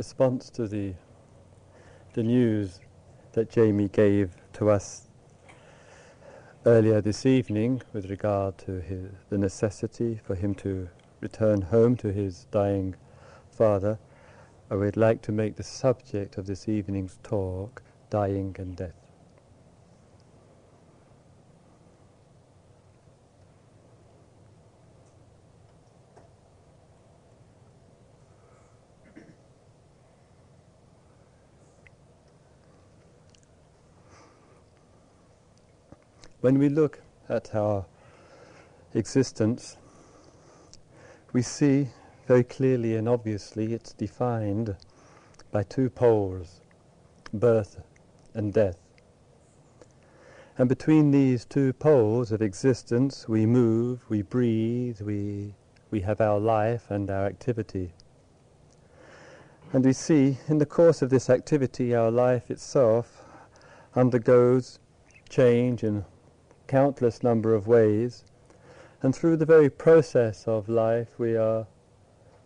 response to the the news that Jamie gave to us earlier this evening with regard to his, the necessity for him to return home to his dying father, I would like to make the subject of this evening's talk dying and death. When we look at our existence, we see very clearly and obviously it's defined by two poles, birth and death. And between these two poles of existence, we move, we breathe, we, we have our life and our activity. And we see in the course of this activity, our life itself undergoes change in countless number of ways. And through the very process of life, we are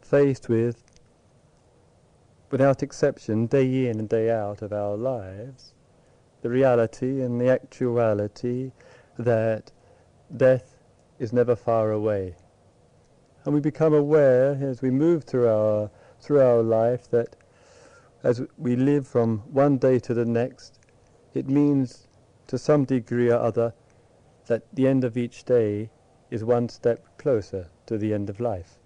faced with, without exception, day in and day out of our lives, the reality and the actuality that death is never far away. And we become aware as we move through our, through our life that as we live from one day to the next, it means to some degree or other that the end of each day is one step closer to the end of life.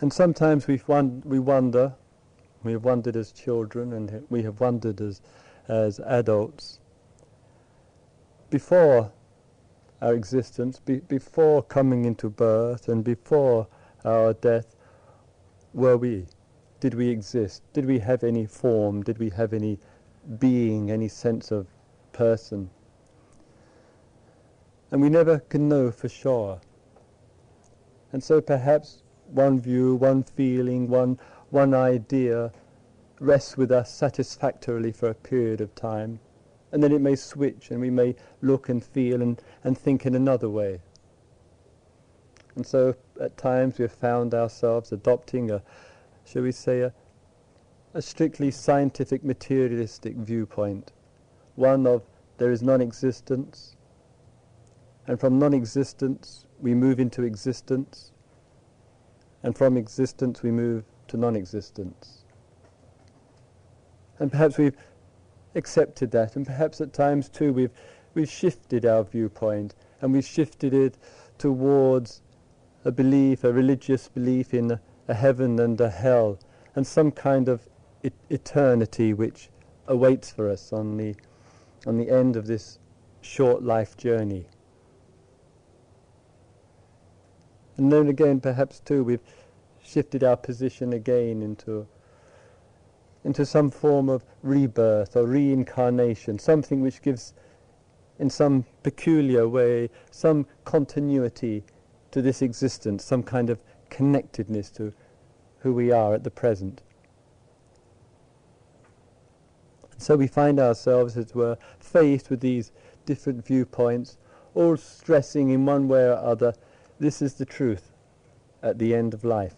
And sometimes we we wonder, we have wondered as children and we have wondered as, as adults, before our existence, be, before coming into birth and before our death, were we? Did we exist? Did we have any form? Did we have any being, any sense of person? And we never can know for sure. And so perhaps one view, one feeling, one, one idea rests with us satisfactorily for a period of time. And then it may switch and we may look and feel and, and think in another way. And so at times we have found ourselves adopting a, shall we say, a, a strictly scientific materialistic viewpoint, one of there is non-existence, and from non-existence we move into existence, and from existence we move to non-existence. And perhaps we've accepted that, and perhaps at times too we've, we've shifted our viewpoint, and we've shifted it towards a belief, a religious belief in a heaven and a hell, and some kind of et- eternity which awaits for us on the, on the end of this short life journey. And then again, perhaps too, we've shifted our position again into into some form of rebirth or reincarnation, something which gives, in some peculiar way, some continuity to this existence, some kind of connectedness to who we are at the present. So we find ourselves, as it were, faced with these different viewpoints, all stressing in one way or other, this is the truth at the end of life.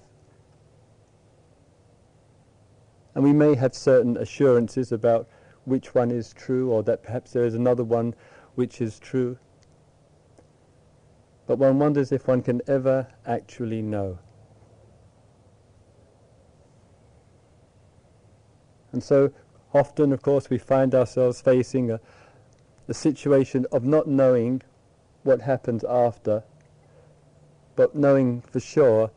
And we may have certain assurances about which one is true, or that perhaps there is another one which is true. But one wonders if one can ever actually know. And so often, of course, we find ourselves facing a, a situation of not knowing what happens after, but knowing for sure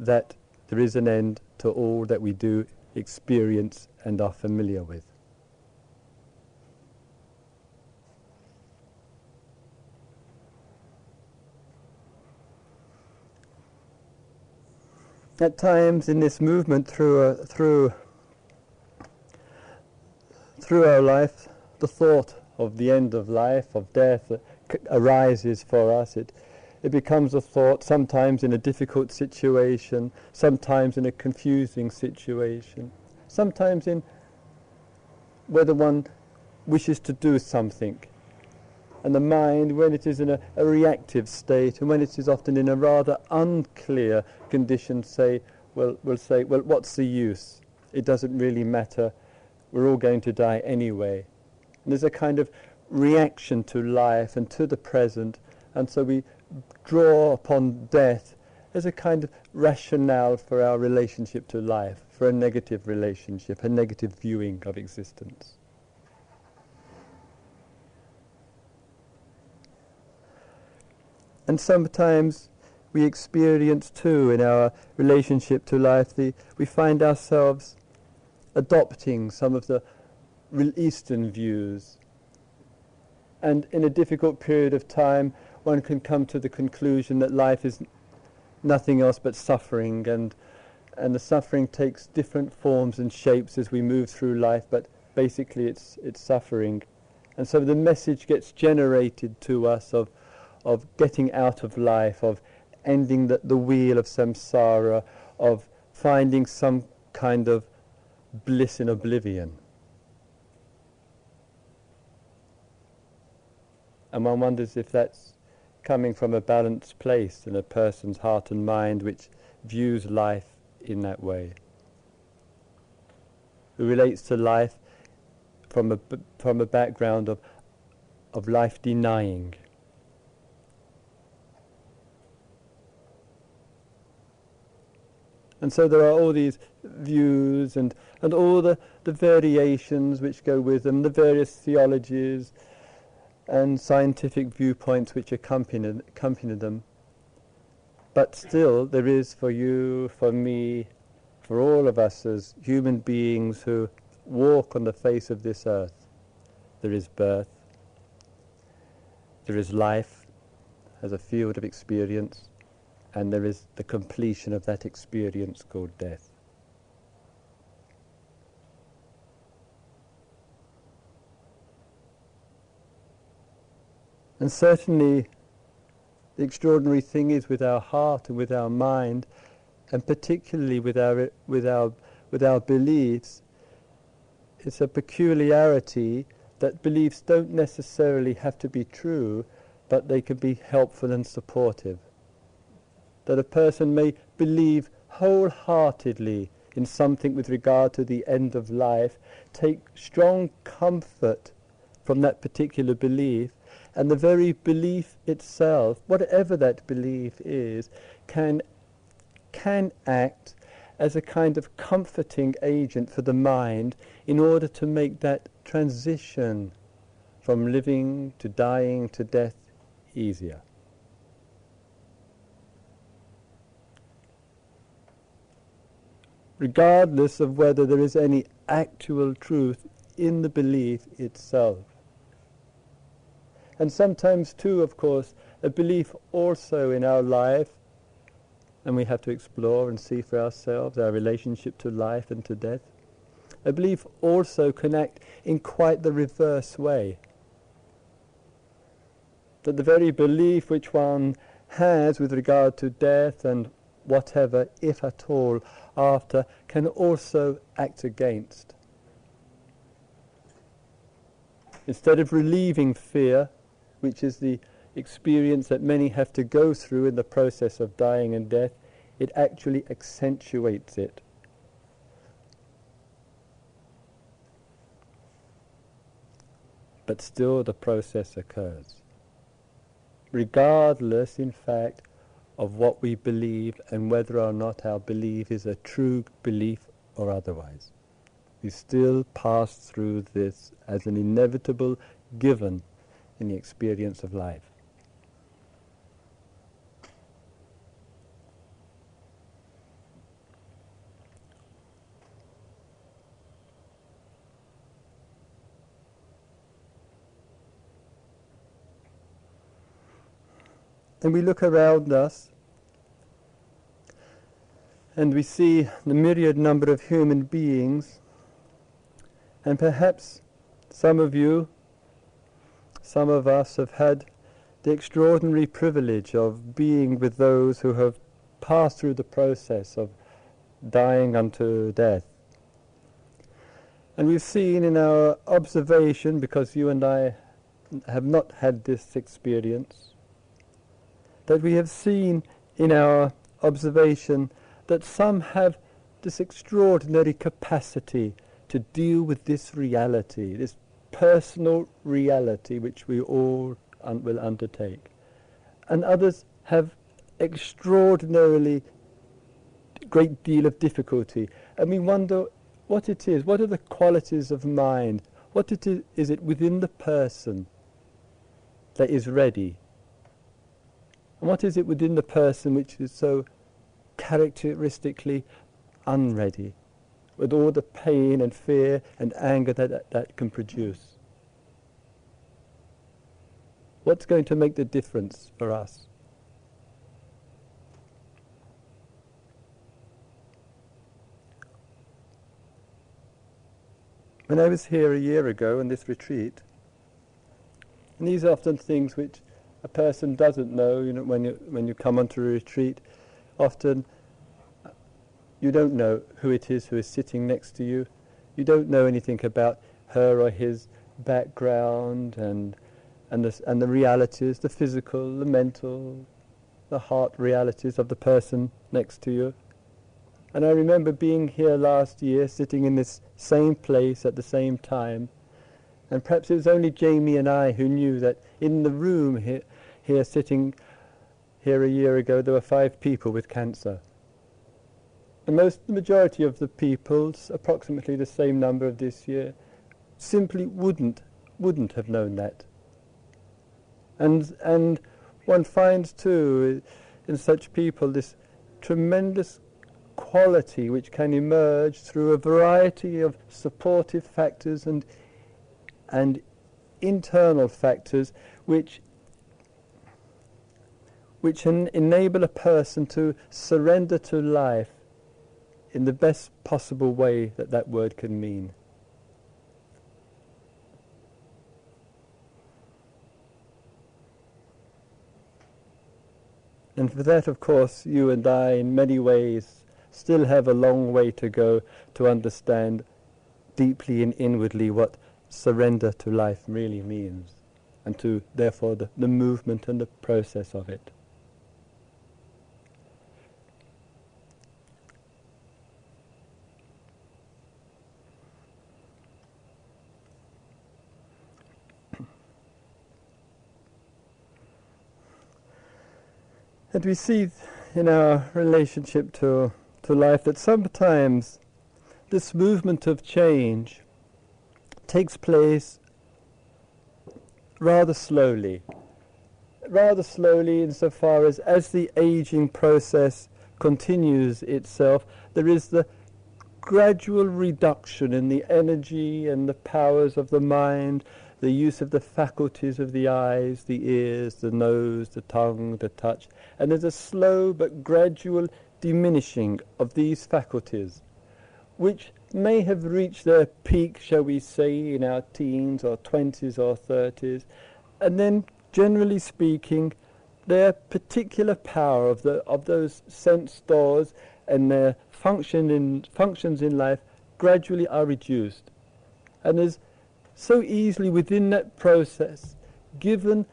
that there is an end to all that we do experience and are familiar with. At times in this movement through, a, through through our life, the thought of the end of life, of death, arises for us. It, it becomes a thought sometimes in a difficult situation, sometimes in a confusing situation, sometimes in whether one wishes to do something and the mind, when it is in a, a reactive state, and when it is often in a rather unclear condition, say, well, we'll say, well, what's the use? It doesn't really matter. We're all going to die anyway. And there's a kind of reaction to life and to the present, and so we draw upon death as a kind of rationale for our relationship to life, for a negative relationship, a negative viewing of existence. And sometimes we experience too in our relationship to life, the, we find ourselves adopting some of the Eastern views. And in a difficult period of time, one can come to the conclusion that life is nothing else but suffering, and, and the suffering takes different forms and shapes as we move through life, but basically it's, it's suffering. And so the message gets generated to us of of getting out of life, of ending the, the wheel of samsara, of finding some kind of bliss in oblivion. And one wonders if that's coming from a balanced place in a person's heart and mind which views life in that way. Who relates to life from a, from a background of, of life denying. And so there are all these views and, and all the, the variations which go with them, the various theologies and scientific viewpoints which accompany, accompany them. But still, there is for you, for me, for all of us as human beings who walk on the face of this earth, there is birth, there is life as a field of experience, and there is the completion of that experience called death. And certainly, the extraordinary thing is with our heart and with our mind, and particularly with our, with our, with our beliefs, it's a peculiarity that beliefs don't necessarily have to be true, but they can be helpful and supportive that a person may believe wholeheartedly in something with regard to the end of life, take strong comfort from that particular belief, and the very belief itself, whatever that belief is, can, can act as a kind of comforting agent for the mind in order to make that transition from living to dying to death easier. Regardless of whether there is any actual truth in the belief itself. And sometimes, too, of course, a belief also in our life, and we have to explore and see for ourselves our relationship to life and to death. A belief also can act in quite the reverse way. That the very belief which one has with regard to death and whatever, if at all, after can also act against. Instead of relieving fear, which is the experience that many have to go through in the process of dying and death, it actually accentuates it. But still the process occurs. Regardless, in fact, of what we believe and whether or not our belief is a true belief or otherwise. We still pass through this as an inevitable given in the experience of life. And we look around us and we see the myriad number of human beings, and perhaps some of you, some of us have had the extraordinary privilege of being with those who have passed through the process of dying unto death. And we've seen in our observation, because you and I have not had this experience, that we have seen in our observation that some have this extraordinary capacity to deal with this reality, this personal reality which we all un- will undertake. And others have extraordinarily great deal of difficulty. And we wonder what it is, what are the qualities of mind, what it is, is it within the person that is ready? And what is it within the person which is so characteristically unready, with all the pain and fear and anger that, that, that can produce? What's going to make the difference for us? When I was here a year ago in this retreat, and these are often things which a person doesn't know, you know, when you, when you come onto a retreat, often you don't know who it is who is sitting next to you. You don't know anything about her or his background and, and, the, and the realities, the physical, the mental, the heart realities of the person next to you. And I remember being here last year, sitting in this same place at the same time. And perhaps it was only Jamie and I who knew that in the room here, here sitting here a year ago, there were five people with cancer. And most, the majority of the people, approximately the same number of this year, simply wouldn't, wouldn't have known that. And, and one finds too, in such people, this tremendous quality which can emerge through a variety of supportive factors and, and internal factors which, which en- enable a person to surrender to life in the best possible way that that word can mean. And for that, of course, you and I, in many ways, still have a long way to go to understand deeply and inwardly what surrender to life really means, and to, therefore, the, the movement and the process of it. And we see in our relationship to, to life that sometimes this movement of change takes place rather slowly. Rather slowly insofar as as the aging process continues itself, there is the gradual reduction in the energy and the powers of the mind the use of the faculties of the eyes, the ears, the nose, the tongue, the touch, and there's a slow but gradual diminishing of these faculties, which may have reached their peak, shall we say, in our teens or twenties or thirties, and then, generally speaking, their particular power of the of those sense doors and their function in functions in life gradually are reduced, and there's so easily within that process, given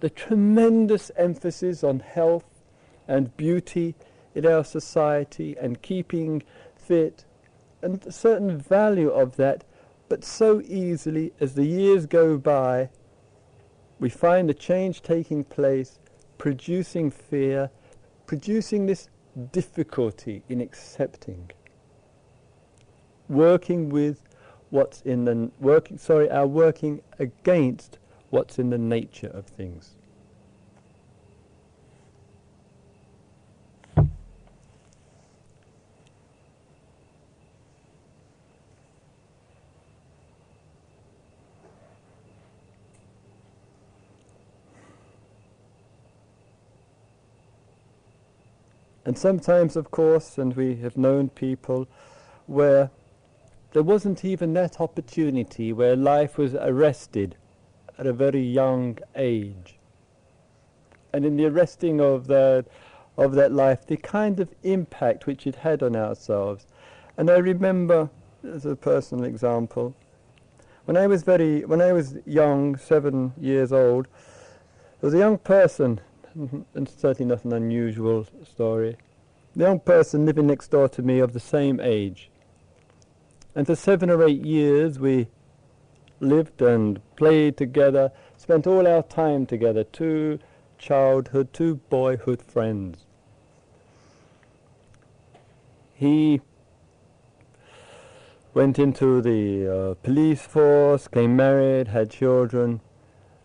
the tremendous emphasis on health and beauty in our society and keeping fit, a certain value of that, but so easily as the years go by, we find the change taking place, producing fear, producing this difficulty in accepting, working with what's in the working sorry our working against what's in the nature of things And sometimes, of course, and we have known people where there wasn't even that opportunity where life was arrested at a very young age. And in the arresting of that, of that life, the kind of impact which it had on ourselves. And I remember, as a personal example, When I was very, when I was young, seven years old, there was a young person, and certainly not an unusual story, The young person living next door to me of the same age. And for seven or eight years we lived and played together, spent all our time together, two childhood, two boyhood friends. He went into the uh, police force, came married, had children,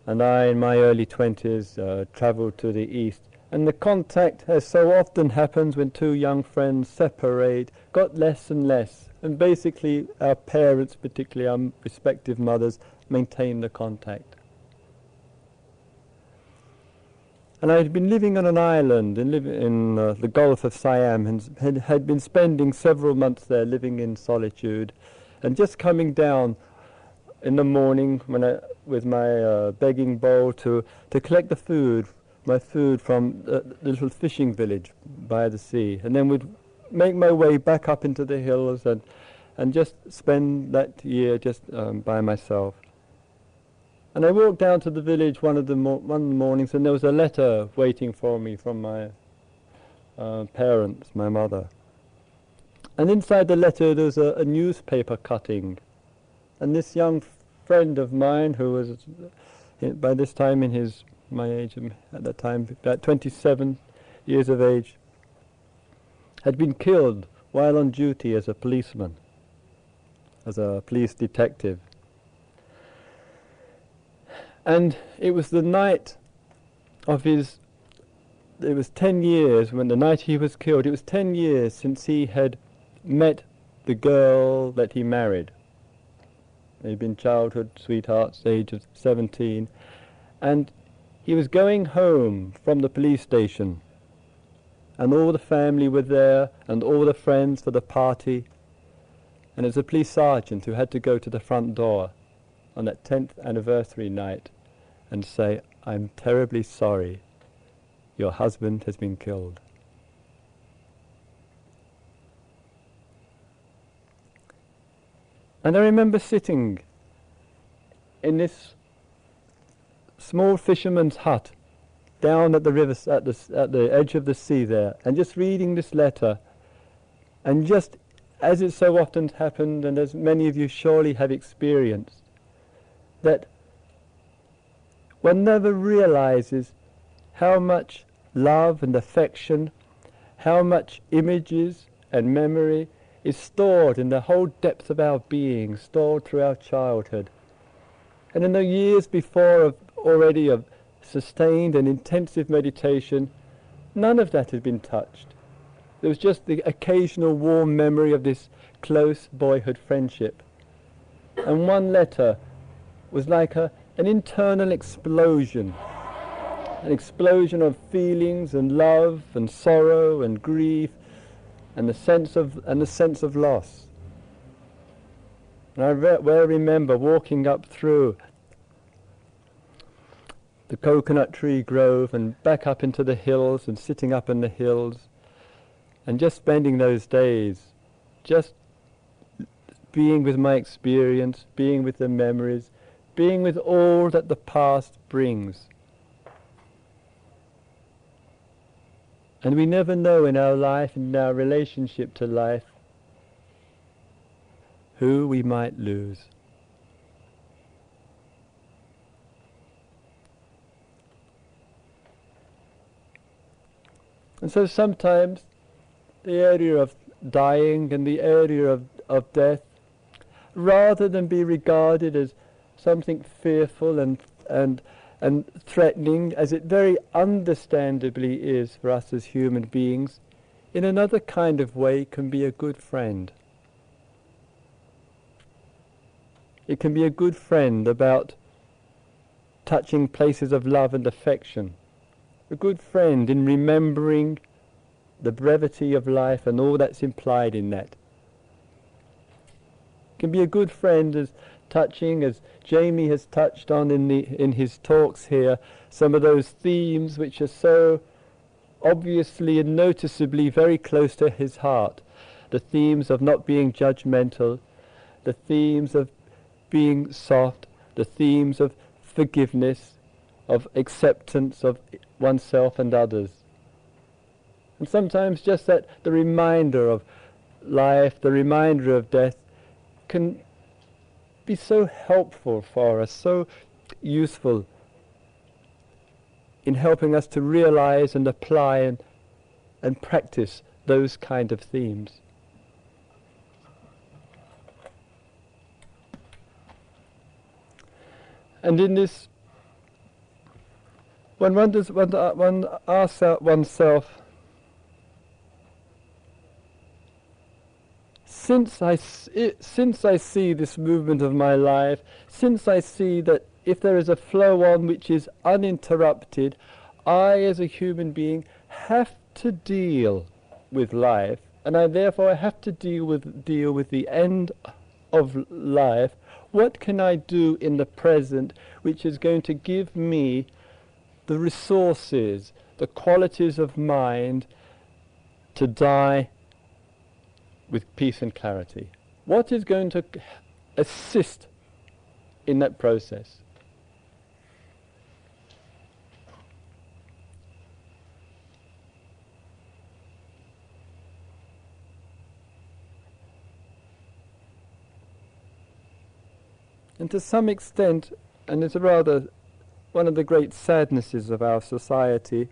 and I, in my early 20s, uh, travelled to the east. And the contact, as so often happens when two young friends separate, got less and less. And basically, our parents, particularly our respective mothers, maintained the contact. And I had been living on an island in, in uh, the Gulf of Siam and had, had been spending several months there living in solitude and just coming down in the morning when I, with my uh, begging bowl to, to collect the food, my food from the little fishing village by the sea, and then would make my way back up into the hills and, and just spend that year just um, by myself. And I walked down to the village one of the, mo- one mornings, and there was a letter waiting for me from my uh, parents, my mother. And inside the letter there was a, a newspaper cutting. And this young friend of mine, who was uh, by this time in his my age um, at that time, about 27 years of age, had been killed while on duty as a policeman, as a police detective. And it was the night of his, it was 10 years when the night he was killed, it was 10 years since he had met the girl that he married. They'd been childhood sweethearts, age of 17. And he was going home from the police station. And all the family were there, and all the friends for the party. And it was a police sergeant who had to go to the front door on that 10th anniversary night and say, I'm terribly sorry, your husband has been killed. And I remember sitting in this small fisherman's hut down at the river, at the, at the edge of the sea there, and just reading this letter, and just as it so often happened, and as many of you surely have experienced, that one never realizes how much love and affection, how much images and memory is stored in the whole depth of our being, stored through our childhood. And in the years before of already of sustained and intensive meditation, none of that had been touched. There was just the occasional warm memory of this close boyhood friendship. And one letter was like a, an internal explosion, an explosion of feelings and love and sorrow and grief and the sense of, and the sense of loss. And I re- well remember walking up through the coconut tree grove and back up into the hills and sitting up in the hills and just spending those days just being with my experience, being with the memories, being with all that the past brings. And we never know in our life and our relationship to life who we might lose. And so sometimes the area of dying and the area of, of death, rather than be regarded as something fearful and, and, and threatening, as it very understandably is for us as human beings, in another kind of way can be a good friend. It can be a good friend about touching places of love and affection. A good friend in remembering the brevity of life and all that's implied in that. It Can be a good friend as touching, as Jamie has touched on in, the, in his talks here, some of those themes which are so obviously and noticeably very close to his heart. The themes of not being judgmental, the themes of being soft, the themes of forgiveness, of acceptance of oneself and others. And sometimes just that the reminder of life, the reminder of death, can be so helpful for us, so useful in helping us to realize and apply and, and practice those kind of themes. And in this, one wonders, one, one asks oneself, since I, since I see this movement of my life, since I see that if there is a flow on which is uninterrupted, I as a human being have to deal with life, and I therefore have to deal with, deal with the end of life. What can I do in the present which is going to give me the resources, the qualities of mind to die with peace and clarity? What is going to assist in that process? And to some extent, and it's rather one of the great sadnesses of our society,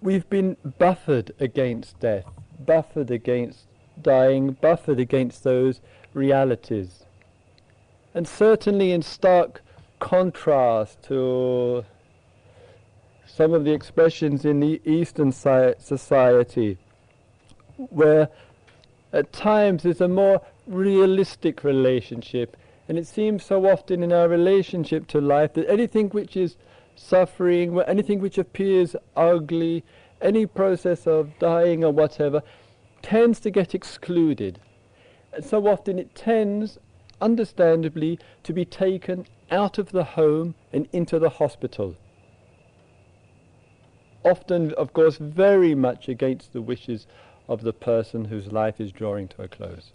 we've been buffered against death, buffered against dying, buffered against those realities. And certainly in stark contrast to some of the expressions in the Eastern society, where at times there's a more realistic relationship. And it seems so often in our relationship to life that anything which is suffering, anything which appears ugly, any process of dying or whatever, tends to get excluded. And so often it tends, understandably, to be taken out of the home and into the hospital. Often, of course, very much against the wishes of the person whose life is drawing to a close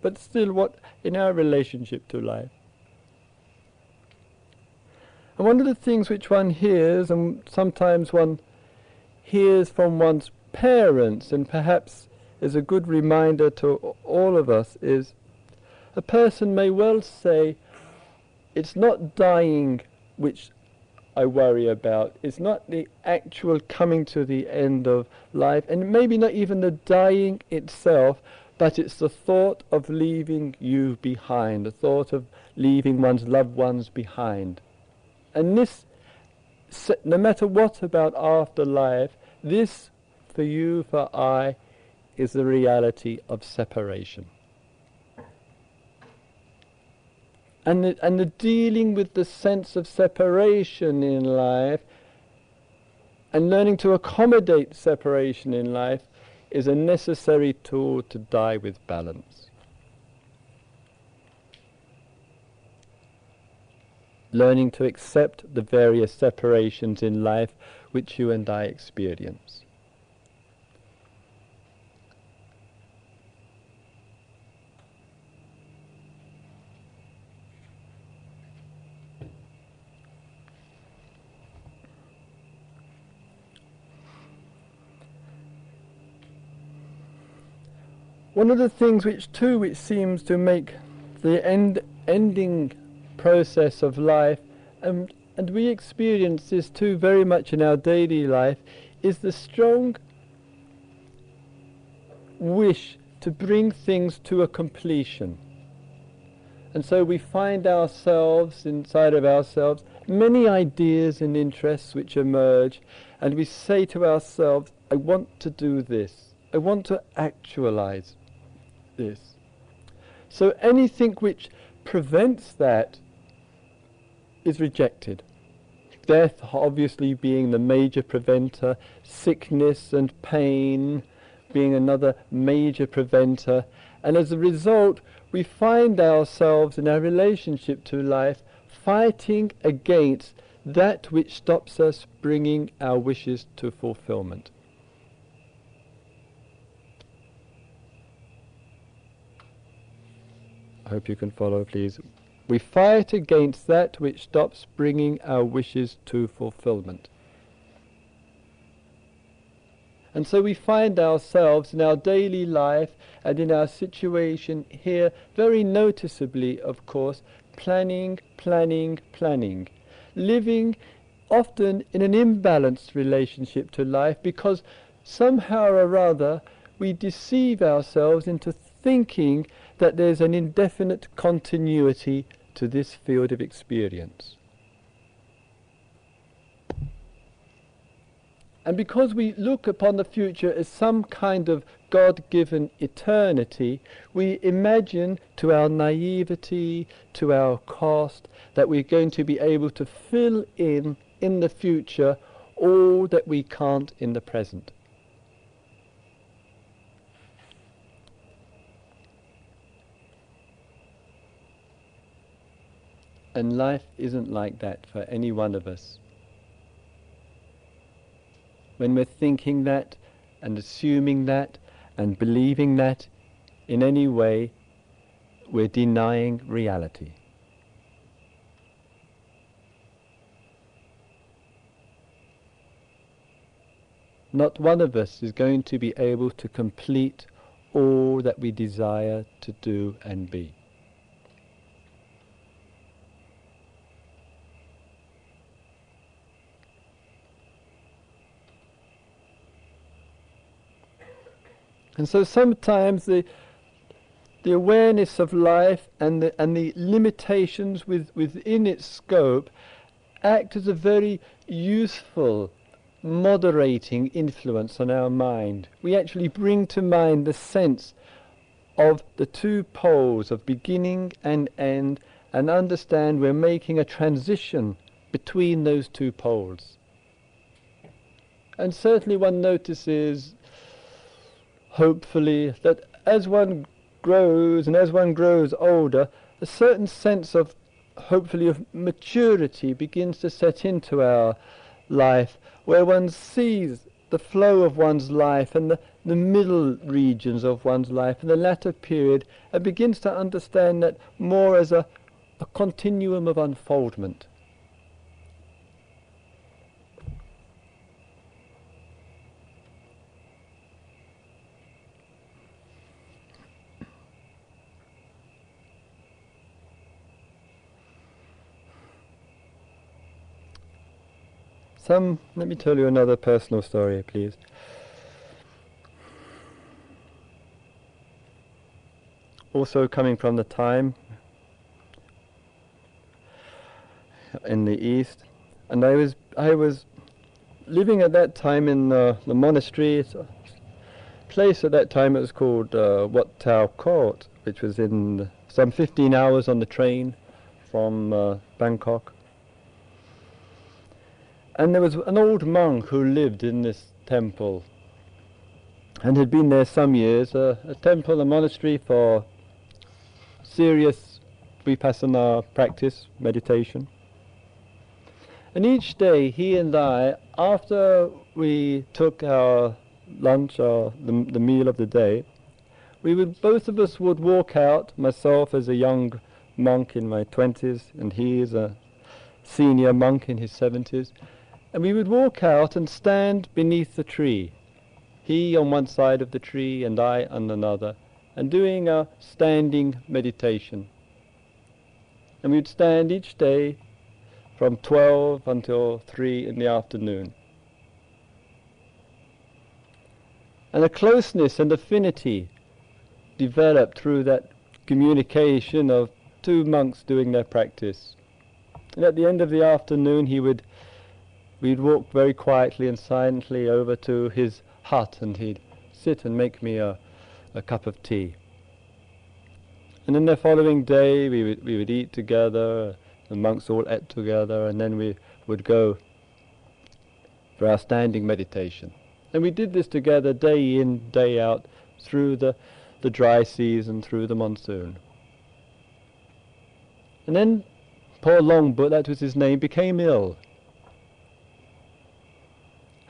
but still what in our relationship to life. And one of the things which one hears, and sometimes one hears from one's parents, and perhaps is a good reminder to all of us, is a person may well say, it's not dying which I worry about. It's not the actual coming to the end of life, and maybe not even the dying itself, but it's the thought of leaving you behind, the thought of leaving one's loved ones behind. And this, no matter what about afterlife, this for you, for I, is the reality of separation. And the, and the dealing with the sense of separation in life and learning to accommodate separation in life is a necessary tool to die with balance. Learning to accept the various separations in life which you and I experience. One of the things which too which seems to make the end ending process of life and and we experience this too very much in our daily life is the strong wish to bring things to a completion. And so we find ourselves inside of ourselves many ideas and interests which emerge and we say to ourselves, I want to do this. I want to actualize this. So anything which prevents that is rejected. Death obviously being the major preventer, sickness and pain being another major preventer, and as a result we find ourselves in our relationship to life fighting against that which stops us bringing our wishes to fulfillment. I hope you can follow, please. We fight against that which stops bringing our wishes to fulfillment. And so we find ourselves in our daily life and in our situation here, very noticeably, of course, planning, planning, planning, living often in an imbalanced relationship to life because somehow or other we deceive ourselves into thinking that there's an indefinite continuity to this field of experience. And because we look upon the future as some kind of God given eternity, we imagine to our naivety, to our cost, that we're going to be able to fill in in the future all that we can't in the present. And life isn't like that for any one of us. When we're thinking that and assuming that and believing that in any way, we're denying reality. Not one of us is going to be able to complete all that we desire to do and be. And so sometimes the the awareness of life and the, and the limitations with, within its scope act as a very useful moderating influence on our mind. We actually bring to mind the sense of the two poles of beginning and end and understand we're making a transition between those two poles. And certainly one notices hopefully, that as one grows and as one grows older, a certain sense of, hopefully, of maturity begins to set into our life, where one sees the flow of one's life and the, the middle regions of one's life and the latter period, and begins to understand that more as a, a continuum of unfoldment. Some, let me tell you another personal story, please. Also coming from the time in the east, and I was I was living at that time in uh, the monastery. Place at that time it was called uh, Wat Tow Kote, which was in some 15 hours on the train from uh, Bangkok. And there was an old monk who lived in this temple and had been there some years, a, a temple, a monastery for serious vipassana practice, meditation. And each day he and I, after we took our lunch or the, the meal of the day, we would both of us would walk out, myself as a young monk in my twenties and he as a senior monk in his seventies, and we would walk out and stand beneath the tree, he on one side of the tree and I on another, and doing a standing meditation. And we'd stand each day from 12 until 3 in the afternoon. And a closeness and affinity developed through that communication of two monks doing their practice. And at the end of the afternoon he would we'd walk very quietly and silently over to his hut and he'd sit and make me a, a cup of tea. And then the following day we would, we would eat together, the monks all ate together, and then we would go for our standing meditation. And we did this together day in, day out, through the, the dry season, through the monsoon. And then poor Longbut, that was his name, became ill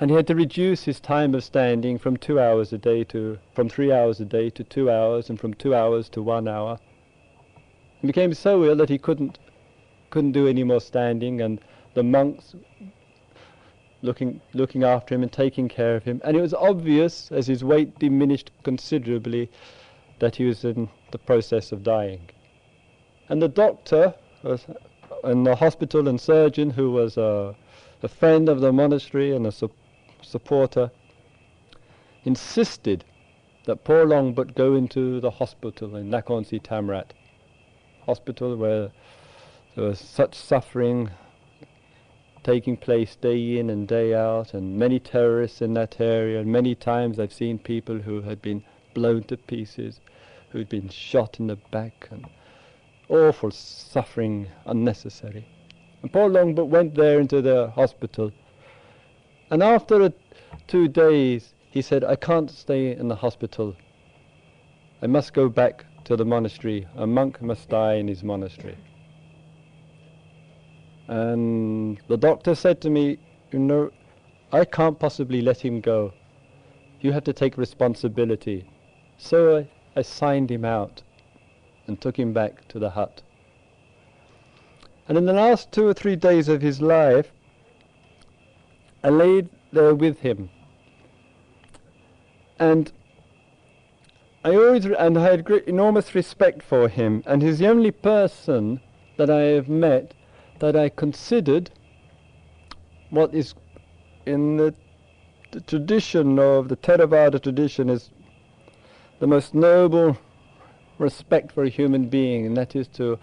and he had to reduce his time of standing from two hours a day to from three hours a day to two hours and from two hours to one hour He became so ill that he couldn't couldn't do any more standing, and the monks looking looking after him and taking care of him. And it was obvious, as his weight diminished considerably, that he was in the process of dying. And the doctor was, and the hospital and surgeon, who was a, a friend of the monastery and a su- supporter, insisted that poor Longbut go into the hospital in Nakhon Si Thammarat, hospital where there was such suffering taking place day in and day out, and many terrorists in that area. And many times I've seen people who had been blown to pieces, who'd been shot in the back, and awful suffering, unnecessary. And poor Longbut went there into the hospital, and after a, two days he said, I can't stay in the hospital. I must go back to the monastery. A monk must die in his monastery. And the doctor said to me, You know, I can't possibly let him go. You have to take responsibility. So I, I signed him out and took him back to the hut. And in the last two or three days of his life, I laid there with him. And I always and I had great, enormous respect for him, and he's the only person that I have met that I considered what is in the, the tradition of the Theravada tradition is the most noble respect for a human being, and that is to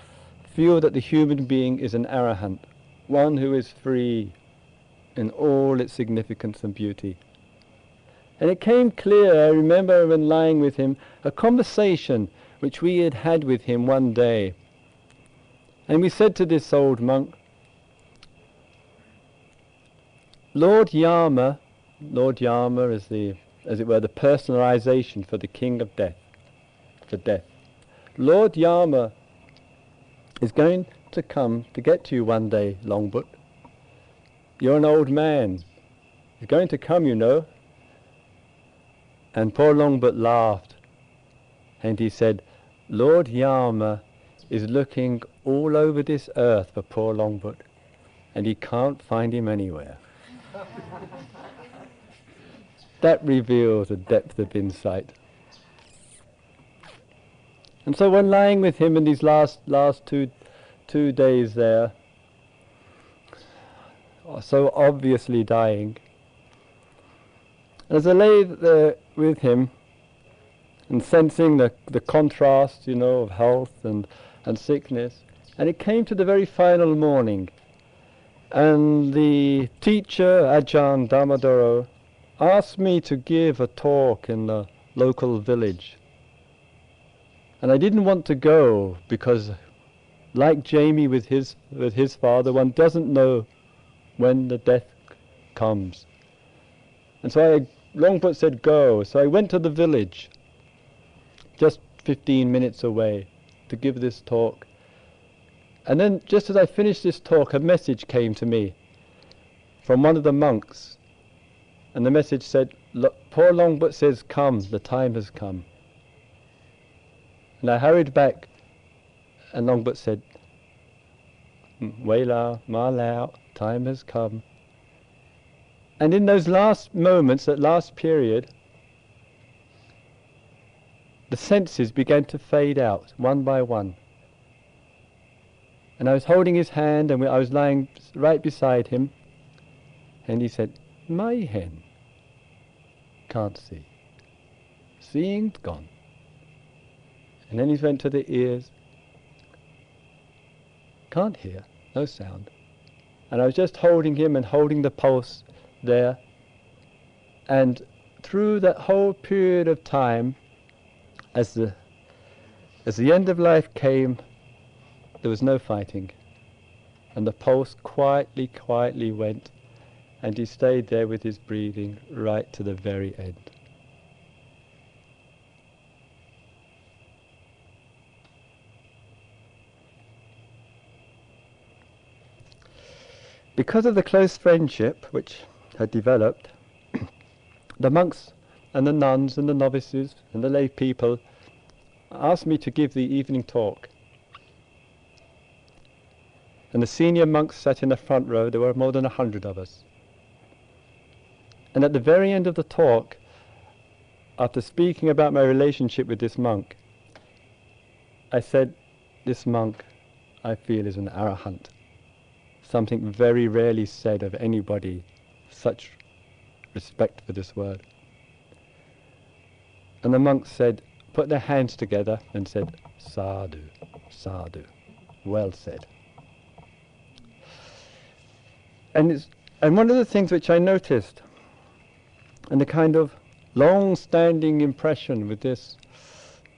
feel that the human being is an arahant, one who is free in all its significance and beauty. And it came clear, I remember when lying with him, a conversation which we had had with him one day and we said to this old monk, Lord Yama, Lord Yama is the, as it were, the personalization for the king of death, for death. Lord Yama is going to come to get to you one day, Longbut. You're an old man. He's going to come, you know. And poor Longbut laughed, and he said, Lord Yama is looking all over this earth for poor Longbut, and he can't find him anywhere. that reveals a depth of insight. And so when lying with him in these last last two two days there, so obviously dying, as I lay there with him and sensing the, the contrast, you know, of health and, and sickness, and it came to the very final morning. And the teacher, Ajahn Dhammadharo, asked me to give a talk in the local village. And I didn't want to go because, like Jamie with his, with his father, one doesn't know when the death comes. And so I, Longbut said, go. So I went to the village, just 15 minutes away, to give this talk. And then, just as I finished this talk, a message came to me from one of the monks. And the message said, Poor Longbut says, Come, the time has come. And I hurried back, and Longbut said, Wela, Ma Lao, time has come. And in those last moments, that last period, the senses began to fade out one by one. And I was holding his hand and I was lying right beside him. And he said, My hen can't see. Seeing's gone. And then he went to the ears. Can't hear, no sound. And I was just holding him and holding the pulse there. And through that whole period of time, as the, as the end of life came, there was no fighting. And the pulse quietly, quietly went, and he stayed there with his breathing right to the very end. Because of the close friendship which had developed, the monks and the nuns and the novices and the lay people asked me to give the evening talk. and the senior monks sat in the front row. There were more than a hundred of us. And at the very end of the talk, after speaking about my relationship with this monk, I said, This monk, I feel, is an arahant. Something very rarely said of anybody, such respect for this word. And the monks said, put their hands together and said, Sadhu, Sadhu. Well said. And, it's, and one of the things which I noticed, and the kind of long-standing impression with this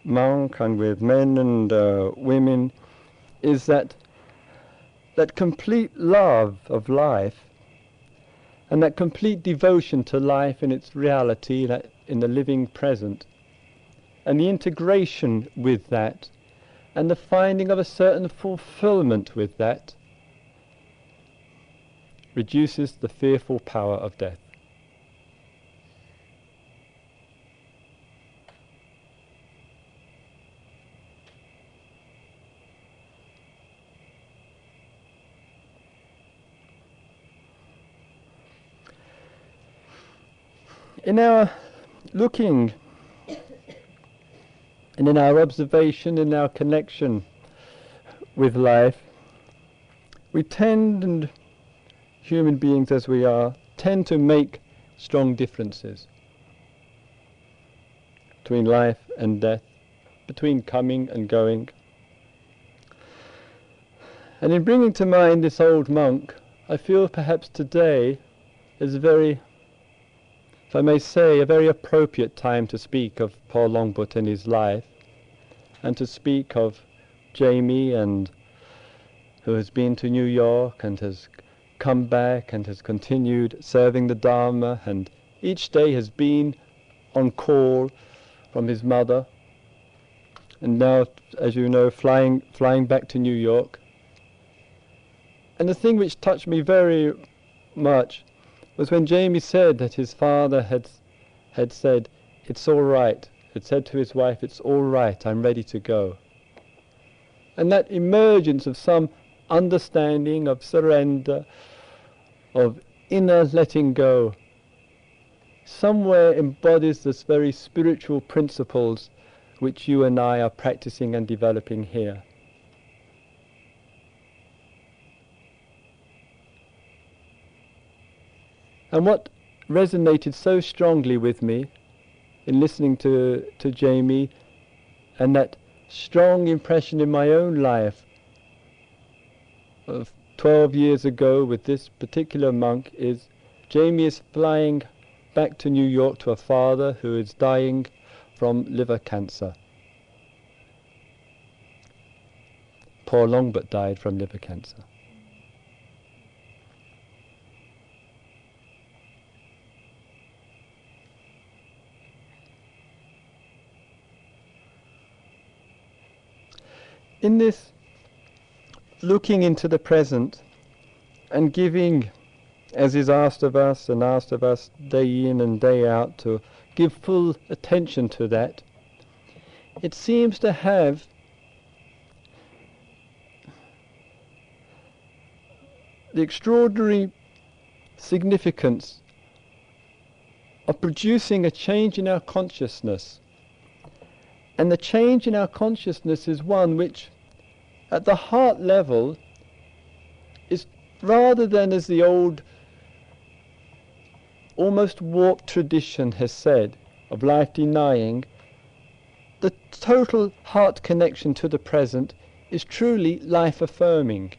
monk and with men and uh, women, is that that complete love of life and that complete devotion to life in its reality, that in the living present, and the integration with that, and the finding of a certain fulfillment with that, reduces the fearful power of death. In our looking and in our observation, in our connection with life, we tend, and human beings as we are, tend to make strong differences between life and death, between coming and going. And in bringing to mind this old monk, I feel perhaps today is a very if I may say, a very appropriate time to speak of Paul Longbut and his life, and to speak of Jamie and who has been to New York and has come back and has continued serving the Dharma and each day has been on call from his mother and now, as you know, flying, flying back to New York. And the thing which touched me very much was when Jamie said that his father had, had said, It's all right, had said to his wife, It's all right, I'm ready to go. And that emergence of some understanding, of surrender, of inner letting go, somewhere embodies this very spiritual principles which you and I are practicing and developing here. And what resonated so strongly with me in listening to, to Jamie and that strong impression in my own life of 12 years ago with this particular monk is Jamie is flying back to New York to a father who is dying from liver cancer. Paul Longbut died from liver cancer. In this looking into the present and giving, as is asked of us and asked of us day in and day out, to give full attention to that, it seems to have the extraordinary significance of producing a change in our consciousness and the change in our consciousness is one which, at the heart level, is rather than as the old, almost warped tradition has said, of life denying, the total heart connection to the present is truly life affirming.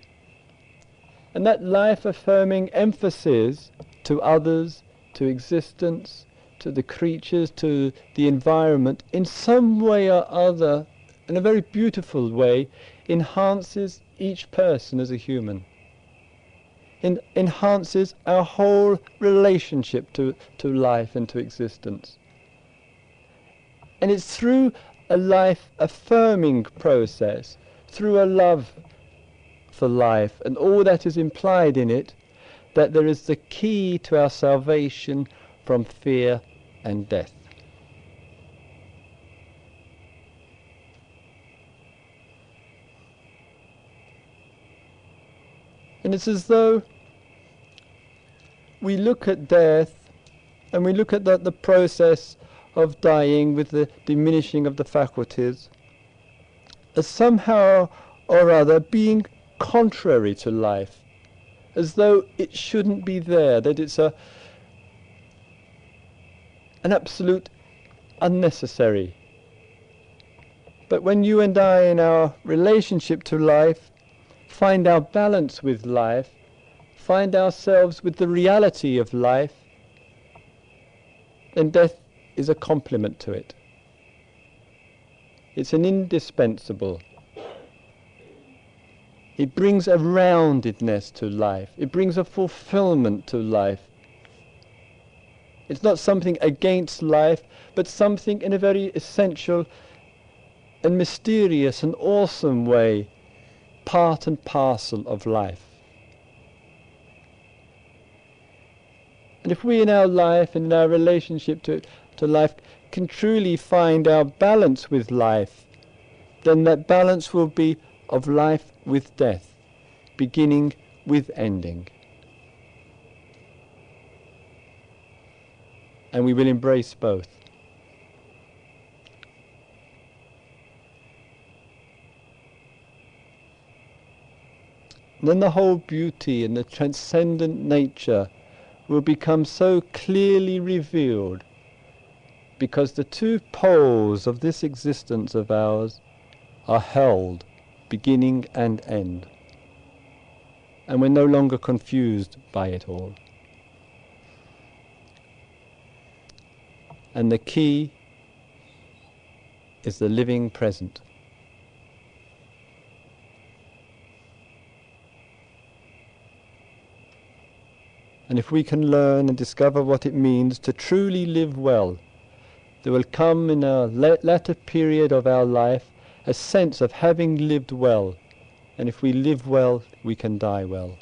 And that life affirming emphasis to others, to existence, to the creatures, to the environment, in some way or other, in a very beautiful way, enhances each person as a human. En- enhances our whole relationship to, to life and to existence. And it's through a life affirming process, through a love for life and all that is implied in it, that there is the key to our salvation from fear and death. And it's as though we look at death and we look at the, the process of dying with the diminishing of the faculties as somehow or other being contrary to life, as though it shouldn't be there, that it's a an absolute unnecessary. But when you and I, in our relationship to life, find our balance with life, find ourselves with the reality of life, then death is a complement to it. It's an indispensable. It brings a roundedness to life. It brings a fulfillment to life. It's not something against life, but something in a very essential and mysterious and awesome way, part and parcel of life. And if we in our life and in our relationship to, to life can truly find our balance with life, then that balance will be of life with death, beginning with ending. And we will embrace both. Then the whole beauty and the transcendent nature will become so clearly revealed because the two poles of this existence of ours are held, beginning and end. And we're no longer confused by it all. And the key is the living present. And if we can learn and discover what it means to truly live well, there will come in a latter period of our life a sense of having lived well. And if we live well, we can die well.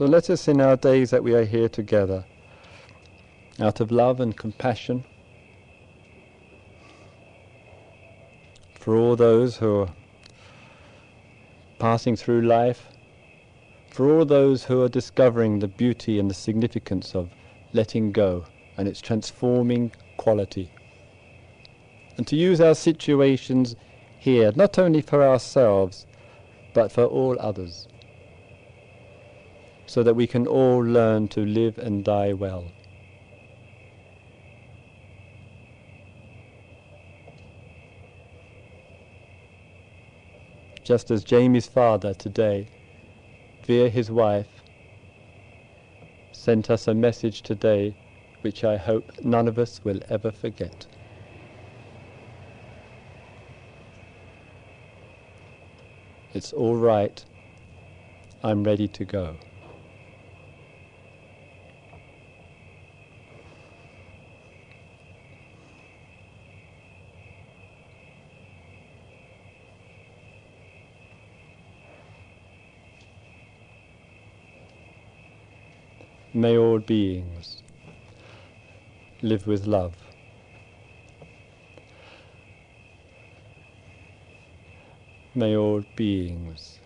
So let us, in our days that we are here together, out of love and compassion, for all those who are passing through life, for all those who are discovering the beauty and the significance of letting go and its transforming quality. And to use our situations here, not only for ourselves, but for all others so that we can all learn to live and die well. Just as Jamie's father today, via his wife, sent us a message today which I hope none of us will ever forget. It's all right. I'm ready to go. May all beings live with love. May all beings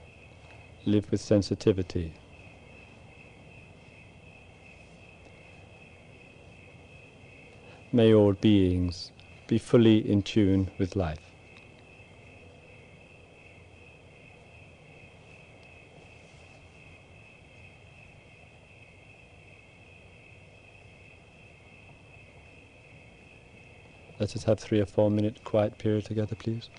live with sensitivity. May all beings be fully in tune with life. Let us just have three or four minute quiet period together, please.